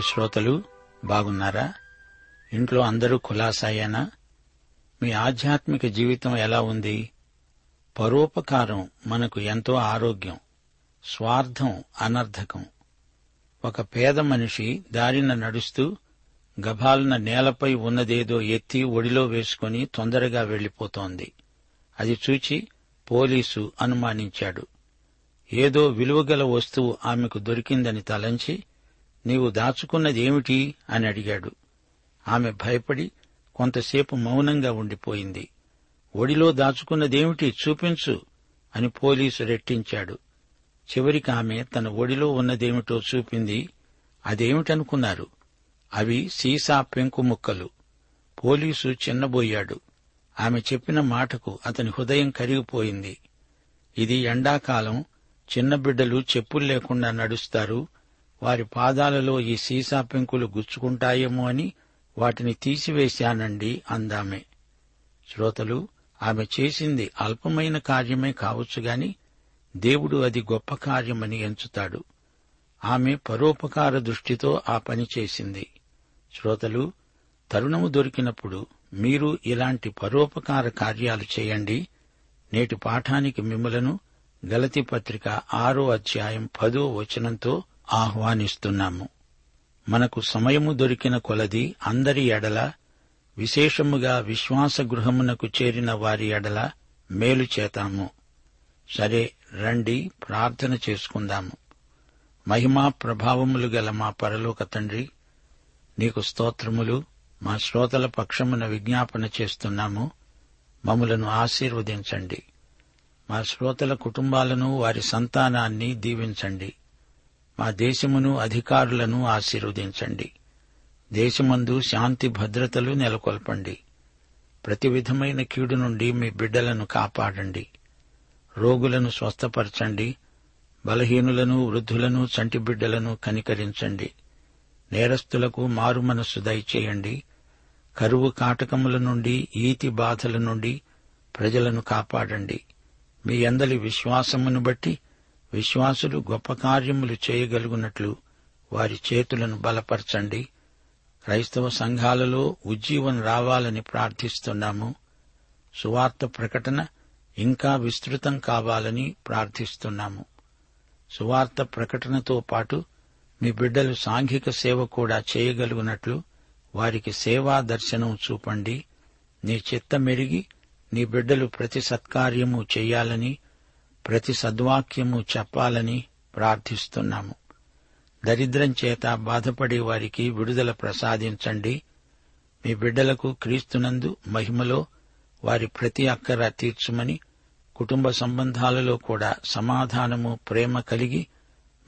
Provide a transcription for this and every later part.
శ్రోతలు బాగున్నారా? ఇంట్లో అందరూ కులాసాయేనా? మీ ఆధ్యాత్మిక జీవితం ఎలా ఉంది? పరోపకారం మనకు ఎంతో ఆరోగ్యం స్వార్థం అనర్థకం ఒక పేద మనిషి దారిన నడుస్తూ గభాలన నేలపై ఉన్నదేదో ఎత్తి ఒడిలో వేసుకుని తొందరగా వెళ్ళిపోతోంది అది చూచి పోలీసు అనుమానించాడు. ఏదో విలువగల వస్తువు ఆమెకు దొరికిందని తలంచి నీవు దాచుకున్నదేమిటి అని అడిగాడు. ఆమె భయపడి కొంతసేపు మౌనంగా ఉండిపోయింది. ఒడిలో దాచుకున్నదేమిటి చూపించు అని పోలీసు రెట్టించాడు. చివరికి ఆమె తన ఒడిలో ఉన్నదేమిటో చూపింది. అదేమిటనుకున్నారు? అవి సీసా పెంకు ముక్కలు. పోలీసు చిన్నబోయాడు. ఆమె చెప్పిన మాటకు అతని హృదయం కరిగిపోయింది. ఇది ఎండాకాలం చిన్న బిడ్డలు చెప్పులు లేకుండా నడుస్తారు వారి పాదాలలో ఈ సీసా పెంకులు గుచ్చుకుంటాయేమో అని వాటిని తీసివేశానండి అందామె. శ్రోతలు ఆమె చేసింది అల్పమైన కార్యమే కావచ్చుగాని దేవుడు అది గొప్ప కార్యమని ఎంచుతాడు. ఆమె పరోపకార దృష్టితో ఆ పని చేసింది. శ్రోతలు తరుణము దొరికినప్పుడు మీరు ఇలాంటి పరోపకార కార్యాలు చేయండి. నేటి పాఠానికి మిమ్మలను గలతి పత్రిక ఆరో అధ్యాయం పదో వచనంతో ఆహ్వానిస్తున్నాము. మనకు సమయము దొరికిన కొలది అందరి ఎడల విశేషముగా విశ్వాస గృహమునకు చేరిన వారి ఎడల మేలు చేతాము. సరే రండి ప్రార్థన చేసుకుందాము. మహిమా ప్రభావములు గల మా పరలోక తండ్రి నీకు స్తోత్రములు మా శ్రోతల పక్షమున విజ్ఞాపన చేస్తున్నాము. మములను ఆశీర్వదించండి. మా శ్రోతల కుటుంబాలను వారి సంతానాన్ని దీవించండి. మా దేశమును అధికారులను ఆశీర్వదించండి. దేశమందు శాంతి భద్రతలు నెలకొల్పండి. ప్రతి విధమైన కీడు నుండి మీ బిడ్డలను కాపాడండి. రోగులను స్వస్థపరచండి. బలహీనులను వృద్ధులను చంటి బిడ్డలను కనికరించండి. నేరస్తులకు మారు మనస్సు దయచేయండి. కరువు కాటకముల నుండి ఈతి బాధల నుండి ప్రజలను కాపాడండి. మీ అందలి విశ్వాసమును బట్టి విశ్వాసులు గొప్ప కార్యములు చేయగలుగునట్లు వారి చేతులను బలపరచండి. క్రైస్తవ సంఘాలలో ఉజ్జీవం రావాలని ప్రార్థిస్తున్నాము. సువార్త ప్రకటన ఇంకా విస్తృతం కావాలని ప్రార్థిస్తున్నాము. సువార్త ప్రకటనతో పాటు మీ బిడ్డలు సాంఘిక సేవ కూడా చేయగలుగునట్లు వారికి సేవా దర్శనం చూపండి. నీ చిత్తమెరిగి నీ బిడ్డలు ప్రతి సత్కార్యము చేయాలని ప్రతి సద్వాక్యము చెప్పాలని ప్రార్థిస్తున్నాము. దరిద్రం చేత బాధపడే వారికి విడుదల ప్రసాదించండి. మీ బిడ్డలకు క్రీస్తునందు మహిమలో వారి ప్రతి అక్కర తీర్చుమని కుటుంబ సంబంధాలలో కూడా సమాధానము ప్రేమ కలిగి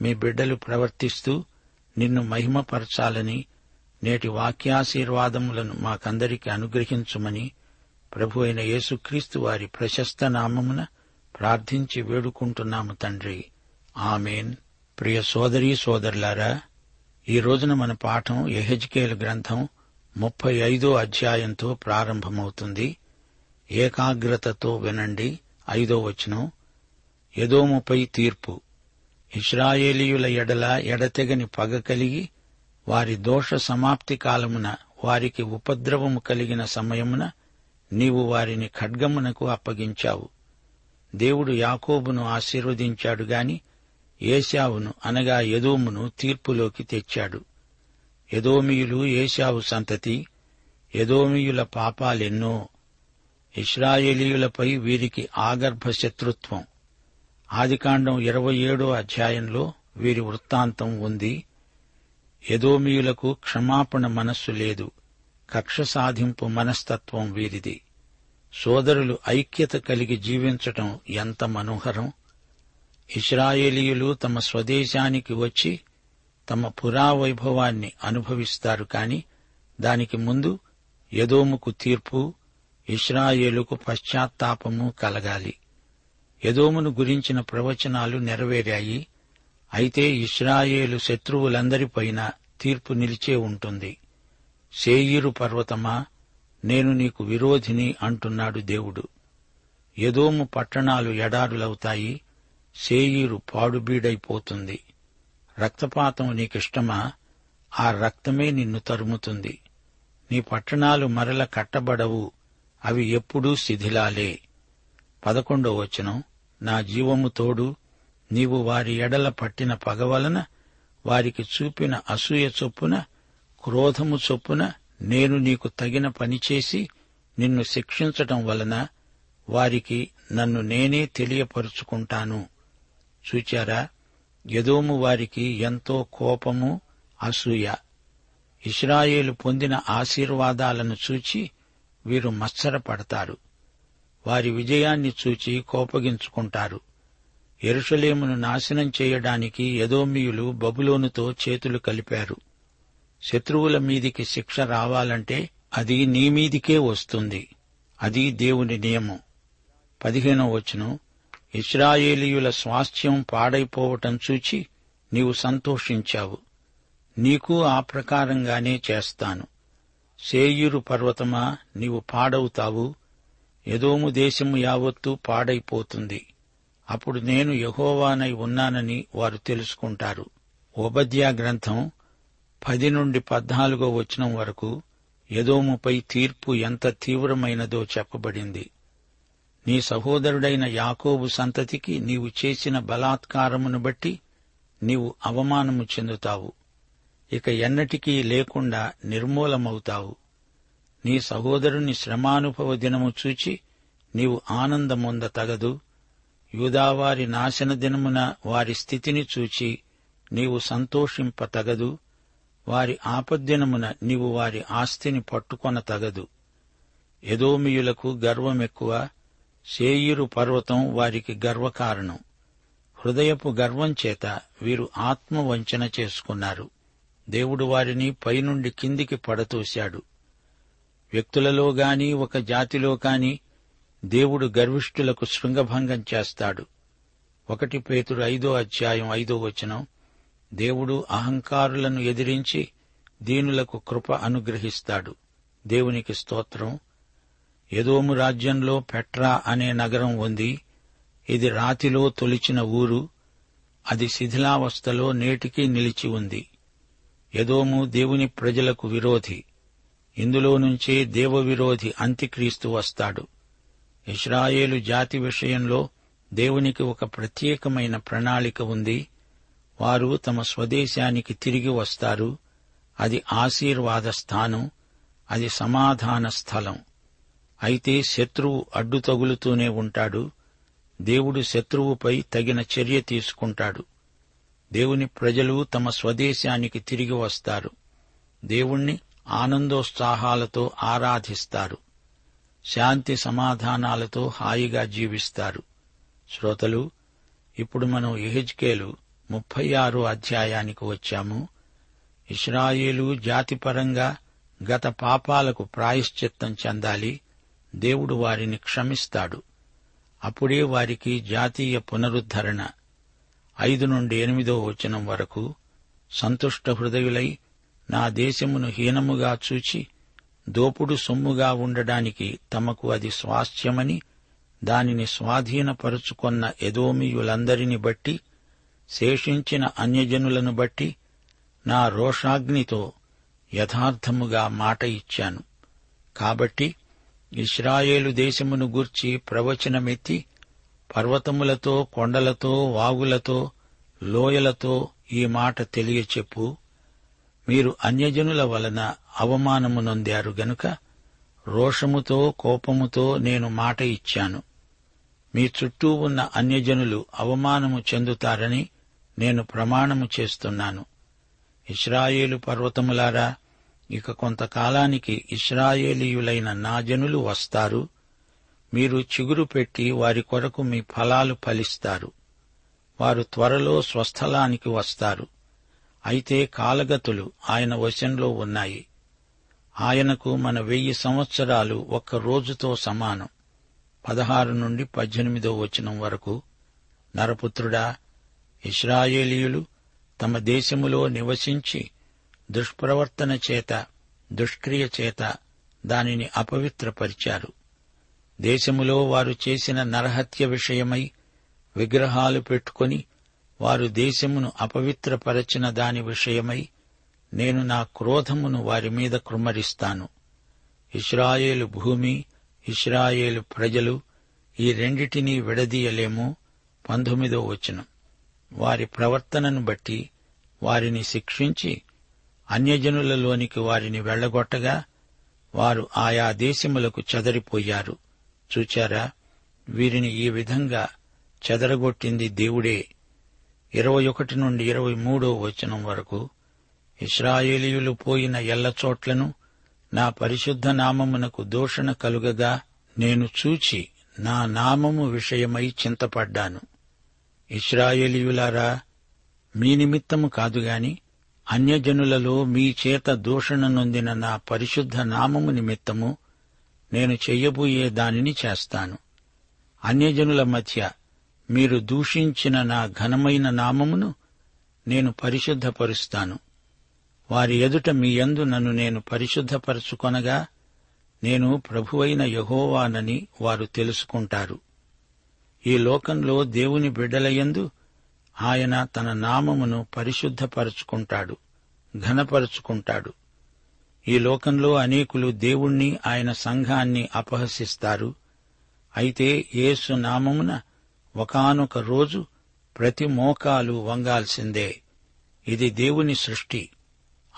మీ బిడ్డలు ప్రవర్తిస్తూ నిన్ను మహిమపరచాలని నేటి వాక్యాశీర్వాదములను మాకందరికి అనుగ్రహించుమని ప్రభు అయిన యేసుక్రీస్తు వారి ప్రశస్త నామమున ప్రార్థించి వేడుకుంటున్నాము తండ్రి. ఆమెన్. ప్రియ సోదరీ సోదరులారా ఈ రోజున మన పాఠం ఎహెజ్కేల్ గ్రంథం ముప్పై ఐదో అధ్యాయంతో ప్రారంభమవుతుంది. ఏకాగ్రతతో వినండి ఐదో వచనం. ఎదోముపై తీర్పు. ఇస్రాయేలీయుల ఎడల ఎడతెగని పగ కలిగి వారి దోష సమాప్తి కాలమున వారికి ఉపద్రవము కలిగిన సమయమున నీవు వారిని ఖడ్గమునకు అప్పగించావు. దేవుడు యాకోబును ఆశీర్వదించాడు గాని ఏశావును అనగా ఎదోమును తీర్పులోకి తెచ్చాడు. ఎదోమియులు ఏశావు సంతతి ఎదోమియుల పాపాలెన్నో ఇస్రాయేలీయులపై వీరికి ఆగర్భ శత్రుత్వం. ఆదికాండం ఇరవై ఏడో అధ్యాయంలో వీరి వృత్తాంతం ఉంది. ఎదోమియులకు క్షమాపణ మనస్సు లేదు. కక్ష సాధింపు మనస్తత్వం వీరిది. సోదరులు ఐక్యత కలిగి జీవించటం ఎంత మనోహరం. ఇస్రాయేలీయులు తమ స్వదేశానికి వచ్చి తమ పురావైభవాన్ని అనుభవిస్తారు కాని దానికి ముందు యదోముకు తీర్పు ఇస్రాయేలుకు పశ్చాత్తాపము కలగాలి. యదోమును గురించిన ప్రవచనాలు నెరవేరాయి. అయితే ఇస్రాయేలు శత్రువులందరిపైన తీర్పు నిలిచే ఉంటుంది. సేయీరు పర్వతమా? నేను నీకు విరోధిని అంటున్నాడు దేవుడు. ఎదోము పట్టణాలు ఎడారులవుతాయి సేయీరు పాడుబీడైపోతుంది. రక్తపాతం నీకిష్టమా? ఆ రక్తమే నిన్ను తరుముతుంది. నీ పట్టణాలు మరల కట్టబడవు అవి ఎప్పుడూ శిథిలాలే. పదకొండో వచనం నా జీవము తోడు నీవు వారి ఎడల పట్టిన పగ వలన వారికి చూపిన అసూయ చొప్పున క్రోధము చొప్పున నేను నీకు తగిన పనిచేసి నిన్ను శిక్షించటం వలన వారికి నన్ను నేనే తెలియపరుచుకుంటాను. చూచారా యదోము వారికి ఎంతో కోపము అసూయ. ఇస్రాయేలు పొందిన ఆశీర్వాదాలను చూచి వీరు మత్సరపడతారు. వారి విజయాన్ని చూచి కోపగించుకుంటారు. ఎరుషలేమును నాశనం చేయడానికి యదోమియులు బబులోనుతో చేతులు కలిపారు. శత్రువుల మీదికి శిక్ష రావాలంటే అది నీ మీదికే వస్తుంది. అది దేవుని నియమం. పదిహేనో వచనం. ఇస్రాయేలీయుల స్వాస్థ్యం పాడైపోవటం చూచి నీవు సంతోషించావు. నీకు ఆ ప్రకారంగానే చేస్తాను. సేయూరు పర్వతమా నీవు పాడవుతావు. ఎదోము దేశము యావత్తూ పాడైపోతుంది. అప్పుడు నేను యహోవానై ఉన్నానని వారు తెలుసుకుంటారు. ఓబద్యా గ్రంథం పది నుండి పద్నాలుగో వచనం వరకు ఎదోముపై తీర్పు ఎంత తీవ్రమైనదో చెప్పబడింది. నీ సహోదరుడైన యాకోబు సంతతికి నీవు చేసిన బలాత్కారమును బట్టి నీవు అవమానము చెందుతావు. ఇక ఎన్నటికీ లేకుండా నిర్మూలమవుతావు. నీ సహోదరుని శ్రమానుభవ దినము చూచి నీవు ఆనందమొంద తగదు. యూదావారి నాశన దినమున వారి స్థితిని చూచి నీవు సంతోషింప తగదు. వారి ఆపద్దినమున నీవు వారి ఆస్తిని పట్టుకొన తగదు. ఎదోమియులకు గర్వమెక్కువ సేయురు పర్వతం వారికి గర్వకారణం. హృదయపు గర్వం చేత వీరు ఆత్మవంచన చేసుకున్నారు. దేవుడు వారిని పైనుండి కిందికి పడతూశాడు. వ్యక్తులలో గాని ఒక జాతిలో కాని దేవుడు గర్విష్ఠులకు శృంగభంగం చేస్తాడు. ఒకటి పేతుడు ఐదో అధ్యాయం ఐదో వచనం దేవుడు అహంకారులను ఎదిరించి దీనులకు కృప అనుగ్రహిస్తాడు. దేవునికి స్తోత్రం. ఎదోము రాజ్యంలో పెట్రా అనే నగరం ఉంది. ఇది రాతిలో తొలిచిన ఊరు. అది శిథిలావస్థలో నేటికీ నిలిచి ఉంది. ఎదోము దేవుని ప్రజలకు విరోధి. ఇందులో నుంచే దేవ విరోధి అంత్యక్రీస్తు వస్తాడు. ఇస్రాయేలు జాతి విషయంలో దేవునికి ఒక ప్రత్యేకమైన ప్రణాళిక ఉంది. వారు తమ స్వదేశానికి తిరిగి వస్తారు. అది ఆశీర్వాద స్థానం. అది సమాధాన స్థలం. అయితే శత్రువు అడ్డు తగులుతూనే ఉంటాడు. దేవుడు శత్రువుపై తగిన చర్య తీసుకుంటాడు. దేవుని ప్రజలు తమ స్వదేశానికి తిరిగి వస్తారు. దేవుణ్ణి ఆనందోత్సాహాలతో ఆరాధిస్తారు. శాంతి సమాధానాలతో హాయిగా జీవిస్తారు. శ్రోతలు ఇప్పుడు మనం ఎహెజ్కేలు ముప్పై ఆరో అధ్యాయానికి వచ్చాము. ఇస్రాయేలు జాతిపరంగా గత పాపాలకు ప్రాయశ్చిత్తం చెందాలి. దేవుడు వారిని క్షమిస్తాడు. అప్పుడే వారికి జాతీయ పునరుద్ధరణ. ఐదు నుండి ఎనిమిదో వచనం వరకు సంతుష్ట హృదయులై నా దేశమును హీనముగా చూచి దోపుడు సొమ్ముగా ఉండడానికి తమకు అది స్వాస్థ్యమని దానిని స్వాధీనపరుచుకొన్న ఎదోమియులందరిని బట్టి శేషించిన అన్యజనులను బట్టి నా రోషాగ్నితో యథార్థముగా మాట ఇచ్చాను. కాబట్టి ఇస్రాయేలు దేశమును గూర్చి ప్రవచనమెత్తి పర్వతములతో కొండలతో వాగులతో లోయలతో ఈ మాట తెలియచెప్పు. మీరు అన్యజనుల వలన అవమానము నొందారు గనుక రోషముతో కోపముతో నేను మాట ఇచ్చాను. మీ చుట్టూ ఉన్న అన్యజనులు అవమానము చెందుతారని నేను ప్రమాణము చేస్తున్నాను. ఇస్రాయేలు పర్వతములారా ఇక కొంతకాలానికి ఇస్రాయేలీయులైన నా జనులు వస్తారు. మీరు చిగురు పెట్టి వారి కొరకు మీ ఫలాలు ఫలిస్తారు. వారు త్వరలో స్వస్థలానికి వస్తారు. అయితే కాలగతులు ఆయన వశంలో ఉన్నాయి. ఆయనకు మన వెయ్యి సంవత్సరాలు ఒక్క రోజుతో సమానం. పదహారు నుండి పద్దెనిమిదో వచనం వరకు. నరపుత్రుడా ఇస్రాయేలీయులు తమ దేశములో నివసించి దుష్ప్రవర్తన చేత దుష్క్రియ చేత దానిని అపవిత్రపరిచారు. దేశములో వారు చేసిన నరహత్య విషయమై విగ్రహాలు పెట్టుకొని వారు దేశమును అపవిత్రపరచిన దాని విషయమై నేను నా క్రోధమును వారి మీద కుమ్మరిస్తాను ఇస్రాయేలు భూమి ఇస్రాయేలు ప్రజలు ఈ రెండిటినీ విడదీయలేము. పంతొమ్మిదో వచనం. వారి ప్రవర్తనను బట్టి వారిని శిక్షించి అన్యజనులలోనికి వారిని వెళ్ళగొట్టగా వారు ఆయా దేశములకు చెదరిపోయారు. చూచారా? వీరిని ఈ విధంగా చెదరగొట్టింది దేవుడే. ఇరవై ఒకటి నుండి ఇరవై మూడో వచనం వరకు ఇస్రాయేలీయులు పోయిన ఎల్లచోట్లను నా పరిశుద్ధ నామమునకు దూషణ కలుగగా నేను చూచి నా నామము విషయమై చింతపడ్డాను. ఇస్రాయేలీయులారా మీ నిమిత్తము కాదుగాని అన్యజనులలో మీ చేత దూషణ నొందిన నా పరిశుద్ధ నామము నిమిత్తము నేను చెయ్యబోయే దానిని చేస్తాను. అన్యజనుల మధ్య మీరు దూషించిన నా ఘనమైన నామమును నేను పరిశుద్ధపరుస్తాను. వారి ఎదుట మీ యందు నన్ను నేను పరిశుద్ధపరచుకొనగా నేను ప్రభువైన యహోవానని వారు తెలుసుకుంటారు. ఈ లోకంలో దేవుని బిడ్డలయందు ఆయన తన నామమును పరిశుద్ధపరచుకుంటాడు ఘనపరుచుకుంటాడు. ఈ లోకంలో అనేకులు దేవుణ్ణి ఆయన సంఘాన్ని అపహసిస్తారు. అయితే యేసు నామమున ఒకానొక రోజు ప్రతి మోకాలు వంగాల్సిందే. ఇది దేవుని సృష్టి.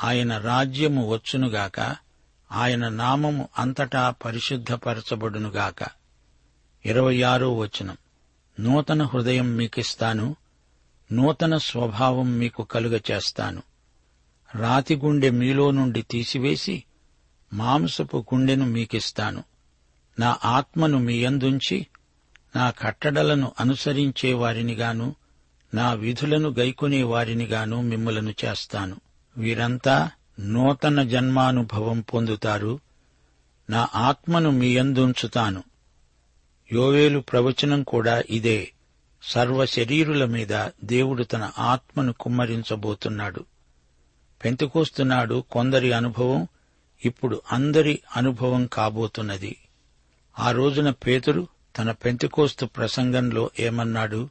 ఆయన రాజ్యము వచ్చునుగాక ఆయన నామము అంతటా పరిశుద్ధపరచబడునుగాక. ఇరవై ఆరో వచనం. నూతన హృదయం మీకిస్తాను నూతన స్వభావం మీకు కలుగ చేస్తాను రాతి గుండె మీలో నుండి తీసివేసి మాంసపు గుండెను మీకిస్తాను. నా ఆత్మను మీ యందుంచి నా కట్టడలను అనుసరించే వారినిగాను నా విధులను గైకొనే వారినిగాను మిమ్మలను చేస్తాను. వీరంతా నూతన జన్మానుభవం పొందుతారు. నా ఆత్మను మీ యందుంచుతాను. యోవేలు ప్రవచనం కూడా ఇదే. సర్వ శరీరుల మీద దేవుడు తన ఆత్మను కుమ్మరించబోతున్నాడు. పెంతుకోస్తున్నాడు కొందరి అనుభవం ఇప్పుడు అందరి అనుభవం కాబోతున్నది. ఆ రోజున పేతురు తన పెంతుకోస్తు ప్రసంగంలో ఏమన్నాడు?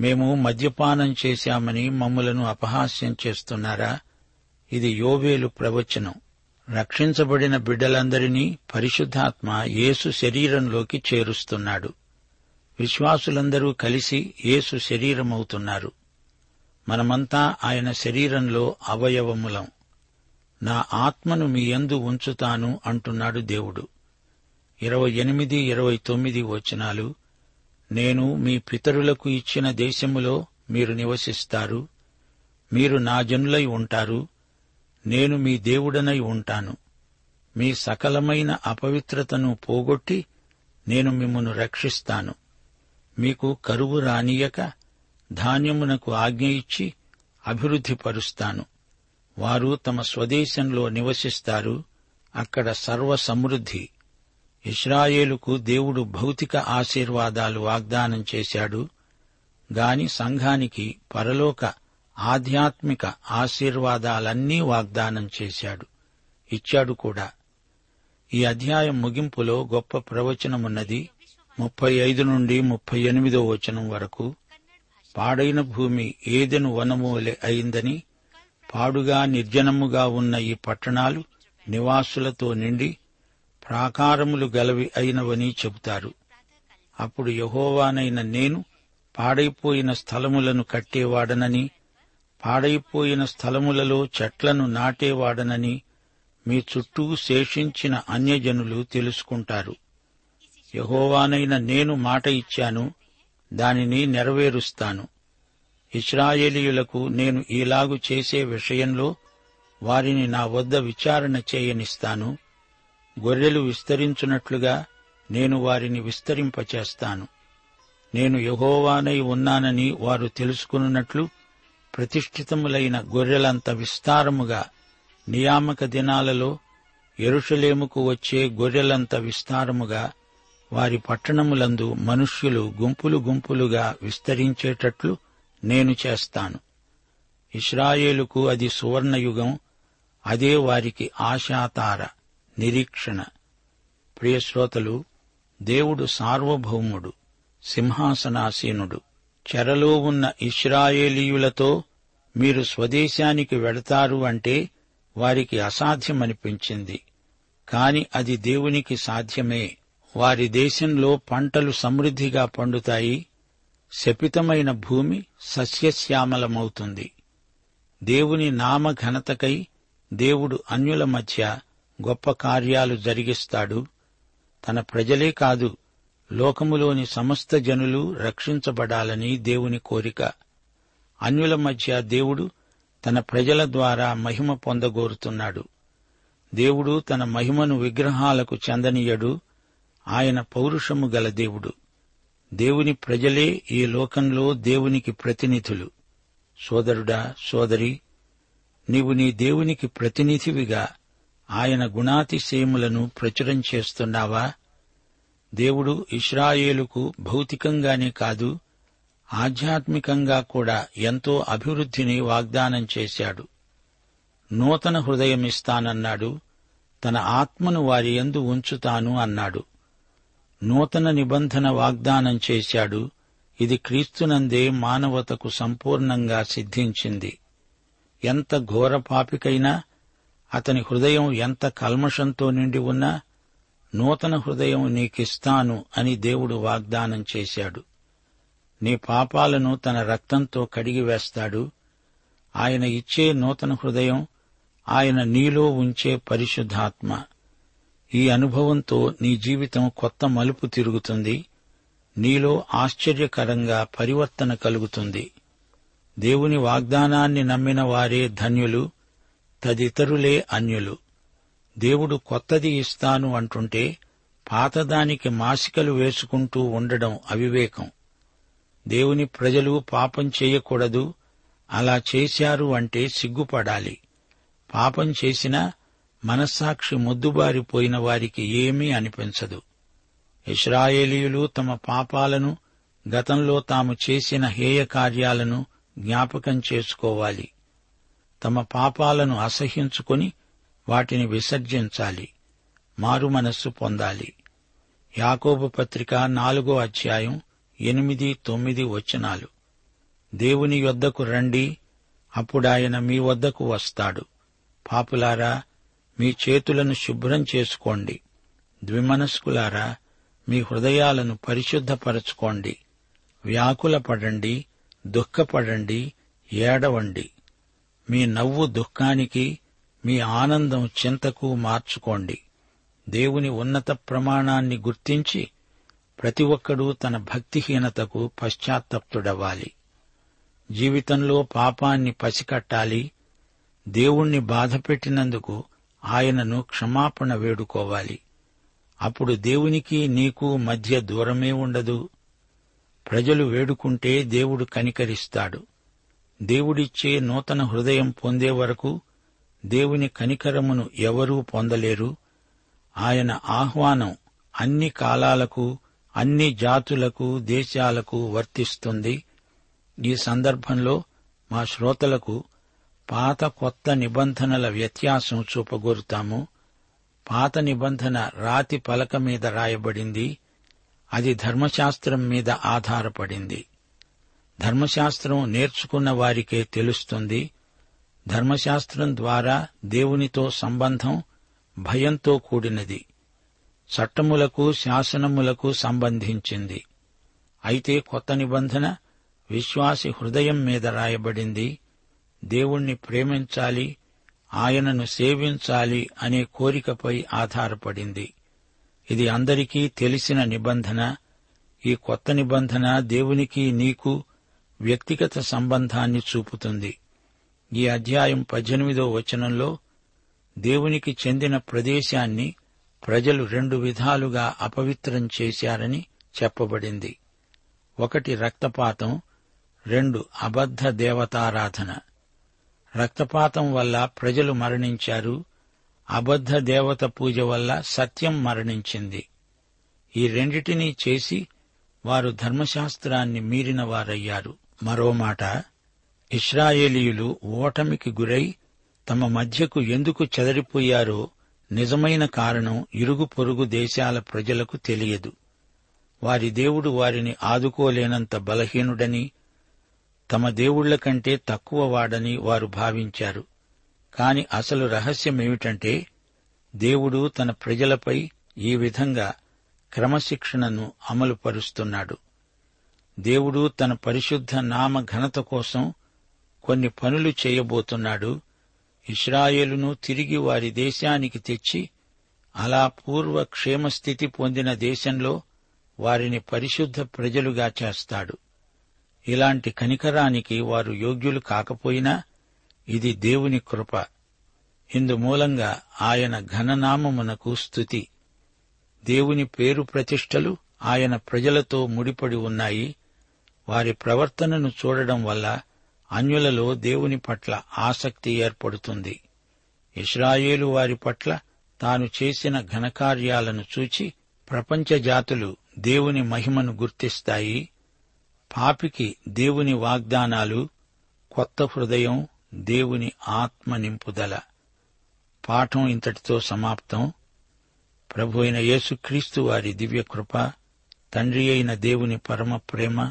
మేము మద్యపానం చేశామని మమ్ములను అపహాస్యం చేస్తున్నారా? ఇది యోవేలు ప్రవచనం. రక్షించబడిన బిడ్డలందరినీ పరిశుద్ధాత్మ యేసు శరీరంలోకి చేరుస్తున్నాడు. విశ్వాసులందరూ కలిసి యేసు శరీరమవుతున్నారు. మనమంతా ఆయన శరీరంలో అవయవములం. నా ఆత్మను మీ యందు ఉంచుతాను అంటున్నాడు దేవుడు. ఇరవై ఎనిమిది ఇరవై తొమ్మిది వచనాలు నేను మీ పితరులకు ఇచ్చిన దేశములో మీరు నివసిస్తారు మీరు నా జనులై ఉంటారు నేను మీ దేవుడనై ఉంటాను. మీ సకలమైన అపవిత్రతను పోగొట్టి నేను మిమ్మను రక్షిస్తాను. మీకు కరువు రానియక ధాన్యమునకు ఆజ్ఞ ఇచ్చి అభివృద్ధిపరుస్తాను. వారు తమ స్వదేశంలో నివసిస్తారు. అక్కడ సర్వ సమృద్ధి ఇస్రాయేలుకు దేవుడు భౌతిక ఆశీర్వాదాలు వాగ్దానం చేశాడు. గాని సంఘానికి పరలోక ఆధ్యాత్మిక ఆశీర్వాదాలన్నీ వాగ్దానం చేశాడు. ఇచ్చాడు కూడా. ఈ అధ్యాయం ముగింపులో గొప్ప ప్రవచనమున్నది ముప్పై ఐదు నుండి ముప్పై ఎనిమిదో వచనం వరకు. పాడైన భూమి ఏదెను వనమూలె అయిందని పాడుగా నిర్జనముగా ఉన్న ఈ పట్టణాలు నివాసులతో నిండి ప్రాకారములు గలవి అయినవని చెబుతారు. అప్పుడు యహోవానైన నేను పాడైపోయిన స్థలములను కట్టేవాడనని పాడైపోయిన స్థలములలో చెట్లను నాటేవాడనని మీ చుట్టూ శేషించిన అన్యజనులు తెలుసుకుంటారు. యహోవానైన నేను మాట ఇచ్చాను దానిని నెరవేరుస్తాను. ఇస్రాయేలీయులకు నేను ఈలాగు చేసే విషయంలో వారిని నా వద్ద విచారణ చేయనిస్తాను. గొర్రెలు విస్తరించున్నట్లుగా నేను వారిని విస్తరింపచేస్తాను. నేను యహోవానై ఉన్నానని వారు తెలుసుకున్నట్లు ప్రతిష్ఠితములైన గొర్రెలంత విస్తారముగా నియామక దినాలలో ఎరుషలేముకు వచ్చే గొర్రెలంత విస్తారముగా వారి పట్టణములందు మనుష్యులు గుంపులు గుంపులుగా విస్తరించేటట్లు నేను చేస్తాను. ఇస్రాయేలుకు అది సువర్ణయుగం అదే వారికి ఆశాతార నిరీక్షణ. ప్రియశ్రోతలు దేవుడు సార్వభౌముడు సింహాసనాసీనుడు. చెరలో ఉన్న ఇస్రాయేలీయులతో మీరు స్వదేశానికి వెడతారు అంటే వారికి అసాధ్యమనిపించింది. కాని అది దేవునికి సాధ్యమే. వారి దేశంలో పంటలు సమృద్ధిగా పండుతాయి. శపితమైన భూమి సస్యశ్యామలమవుతుంది. దేవుని నామ ఘనతకై దేవుడు అన్యుల మధ్య గొప్ప కార్యాలు జరిగిస్తాడు. తన ప్రజలే కాదు లోకములోని సమస్త జనులు రక్షించబడాలని దేవుని కోరిక. అన్యుల మధ్య దేవుడు తన ప్రజల ద్వారా మహిమ పొందగోరుతున్నాడు. దేవుడు తన మహిమను విగ్రహాలకు చెందనీయడు. ఆయన పౌరుషము గల దేవుడు. దేవుని ప్రజలే ఈ లోకంలో దేవునికి ప్రతినిధులు. సోదరుడా సోదరి నీవు నీ దేవునికి ప్రతినిధివిగా ఆయన గుణాతిశయములను ప్రచురం చేస్తున్నావా? దేవుడు ఇస్రాయేలుకు భౌతికంగానే కాదు ఆధ్యాత్మికంగా కూడా ఎంతో అభివృద్ధిని వాగ్దానం చేశాడు. నూతన హృదయమిస్తానన్నాడు తన ఆత్మను వారి ఎందు ఉంచుతాను అన్నాడు. నూతన నిబంధన వాగ్దానం చేశాడు ఇది క్రీస్తునందే మానవతకు సంపూర్ణంగా సిద్ధించింది. ఎంత ఘోర పాపికైనా అతని హృదయం ఎంత కల్మషంతో నిండి ఉన్నా నూతన హృదయం నీకిస్తాను అని దేవుడు వాగ్దానం చేశాడు. నీ పాపాలను తన రక్తంతో కడిగివేస్తాడు ఆయన ఇచ్చే నూతన హృదయం ఆయన నీలో ఉంచే పరిశుద్ధాత్మ. ఈ అనుభవంతో నీ జీవితం కొత్త మలుపు తిరుగుతుంది. నీలో ఆశ్చర్యకరంగా పరివర్తన కలుగుతుంది. దేవుని వాగ్దానాన్ని నమ్మిన వారే ధన్యులు తదితరులే అన్యులు. దేవుడు కొత్తది ఇస్తాను అంటుంటే పాతదానికి మాసికలు వేసుకుంటూ ఉండడం అవివేకం. దేవుని ప్రజలు పాపం చేయకూడదు అలా చేశారు అంటే సిగ్గుపడాలి. పాపం చేసినా మనస్సాక్షి మొద్దుబారిపోయిన వారికి ఏమీ అనిపించదు. ఇస్రాయేలీయులు తమ పాపాలను గతంలో తాము చేసిన హేయ కార్యాలను జ్ఞాపకం చేసుకోవాలి. తమ పాపాలను అసహ్యించుకొని వాటిని విసర్జించాలి. మారు మనస్సు పొందాలి. యాకోబు పత్రిక నాలుగో అధ్యాయం ఎనిమిది తొమ్మిది వచనాలు. దేవుని యొద్దకు రండి అప్పుడాయన మీ వద్దకు వస్తాడు. పాపులారా మీ చేతులను శుభ్రం చేసుకోండి. ద్విమనస్కులారా మీ హృదయాలను పరిశుద్ధపరచుకోండి. వ్యాకులపడండి దుఃఖపడండి ఏడవండి. మీ నవ్వు దుఃఖానికి మీ ఆనందం చింతకు మార్చుకోండి. దేవుని ఉన్నత ప్రమాణాన్ని గుర్తించి ప్రతి ఒక్కడూ తన భక్తిహీనతకు పశ్చాత్తప్తుడవ్వాలి. జీవితంలో పాపాన్ని పసికట్టాలి. దేవుణ్ణి బాధపెట్టినందుకు ఆయనను క్షమాపణ వేడుకోవాలి. అప్పుడు దేవునికి నీకు మధ్య దూరమే ఉండదు. ప్రజలు వేడుకుంటే దేవుడు కనికరిస్తాడు. దేవుడిచ్చే నూతన హృదయం పొందే వరకు దేవుని కనికరమును ఎవరూ పొందలేరు. ఆయన ఆహ్వానం అన్ని కాలాలకు అన్ని జాతులకు దేశాలకు వర్తిస్తుంది. ఈ సందర్భంలో మా శ్రోతలకు పాత కొత్త నిబంధనల వ్యత్యాసం చూపగోరుతాము. పాత నిబంధన రాతి పలక మీద రాయబడింది. అది ధర్మశాస్త్రం మీద ఆధారపడింది. ధర్మశాస్త్రం నేర్చుకున్న వారికే తెలుస్తుంది. ధర్మశాస్త్రం ద్వారా దేవునితో సంబంధం భయంతో కూడినది. చట్టములకు శాసనములకు సంబంధించింది. అయితే కొత్త నిబంధన విశ్వాసి హృదయం మీద రాయబడింది. దేవుణ్ణి ప్రేమించాలి ఆయనను సేవించాలి అనే కోరికపై ఆధారపడింది. ఇది అందరికీ తెలిసిన నిబంధన. ఈ కొత్త నిబంధన దేవునికి నీకు వ్యక్తిగత సంబంధాన్ని చూపుతుంది. ఈ అధ్యాయం పద్దెనిమిదో వచనంలో దేవునికి చెందిన ప్రదేశాన్ని ప్రజలు రెండు విధాలుగా అపవిత్రం చేశారని చెప్పబడింది. ఒకటి రక్తపాతం రెండు అబద్ధ దేవతారాధన. రక్తపాతం వల్ల ప్రజలు మరణించారు అబద్ధ దేవత పూజ వల్ల సత్యం మరణించింది. ఈ రెండిటినీ చేసి వారు ధర్మశాస్త్రాన్ని మీరిన వారయ్యారు. మరో మాట ఇస్రాయేలీయులు ఓటమికి గురై తమ మధ్యకు ఎందుకు చెదరిపోయారో నిజమైన కారణం ఇరుగు పొరుగు దేశాల ప్రజలకు తెలియదు. వారి దేవుడు వారిని ఆదుకోలేనంత బలహీనుడని తమ దేవుళ్ళ కంటే తక్కువ వాడని వారు భావించారు. కాని అసలు రహస్యమేమిటంటే దేవుడు తన ప్రజలపై ఈ విధంగా క్రమశిక్షణను అమలుపరుస్తున్నాడు. దేవుడు తన పరిశుద్ధ నామ ఘనత కోసం కొన్ని పనులు చేయబోతున్నాడు. ఇస్రాయేలును తిరిగి వారి దేశానికి తెచ్చి అలా పూర్వ క్షేమస్థితి పొందిన దేశంలో వారిని పరిశుద్ధ ప్రజలుగా చేస్తాడు. ఇలాంటి కనికరానికి వారు యోగ్యులు కాకపోయినా ఇది దేవుని కృప. ఇందు మూలంగా ఆయన ఘననామమునకు స్థుతి దేవుని పేరు ప్రతిష్టలు ఆయన ప్రజలతో ముడిపడి ఉన్నాయి. వారి ప్రవర్తనను చూడడం వల్ల అన్యులలో దేవుని పట్ల ఆసక్తి ఏర్పడుతుంది. ఇస్రాయేలు వారి పట్ల తాను చేసిన ఘనకార్యాలను చూచి ప్రపంచ జాతులు దేవుని మహిమను గుర్తిస్తాయి. పాపికి దేవుని వాగ్దానాలు కొత్త హృదయం దేవుని ఆత్మ నింపుదల. పాఠం ఇంతటితో సమాప్తం. ప్రభు అయిన యేసుక్రీస్తు వారి దివ్యకృప తండ్రి అయిన దేవుని పరమ ప్రేమ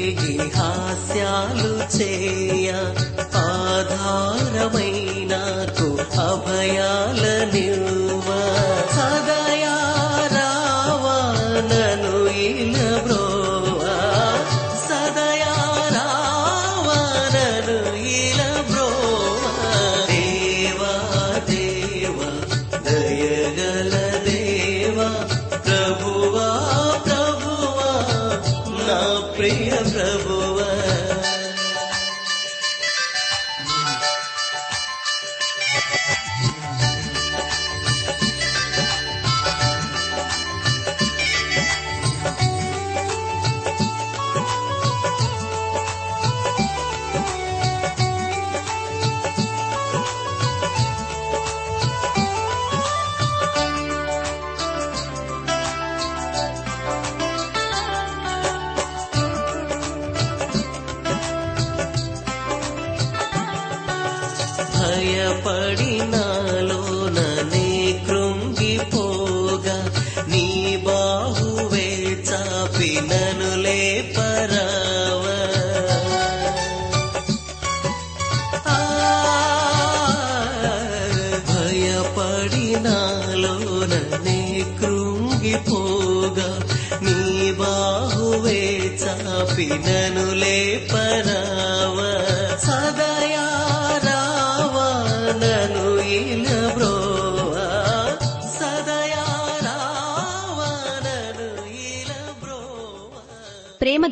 రేరేగి హాస్యాలు చేయ ఆధారమై నాకు అభయాల నివ్వ படி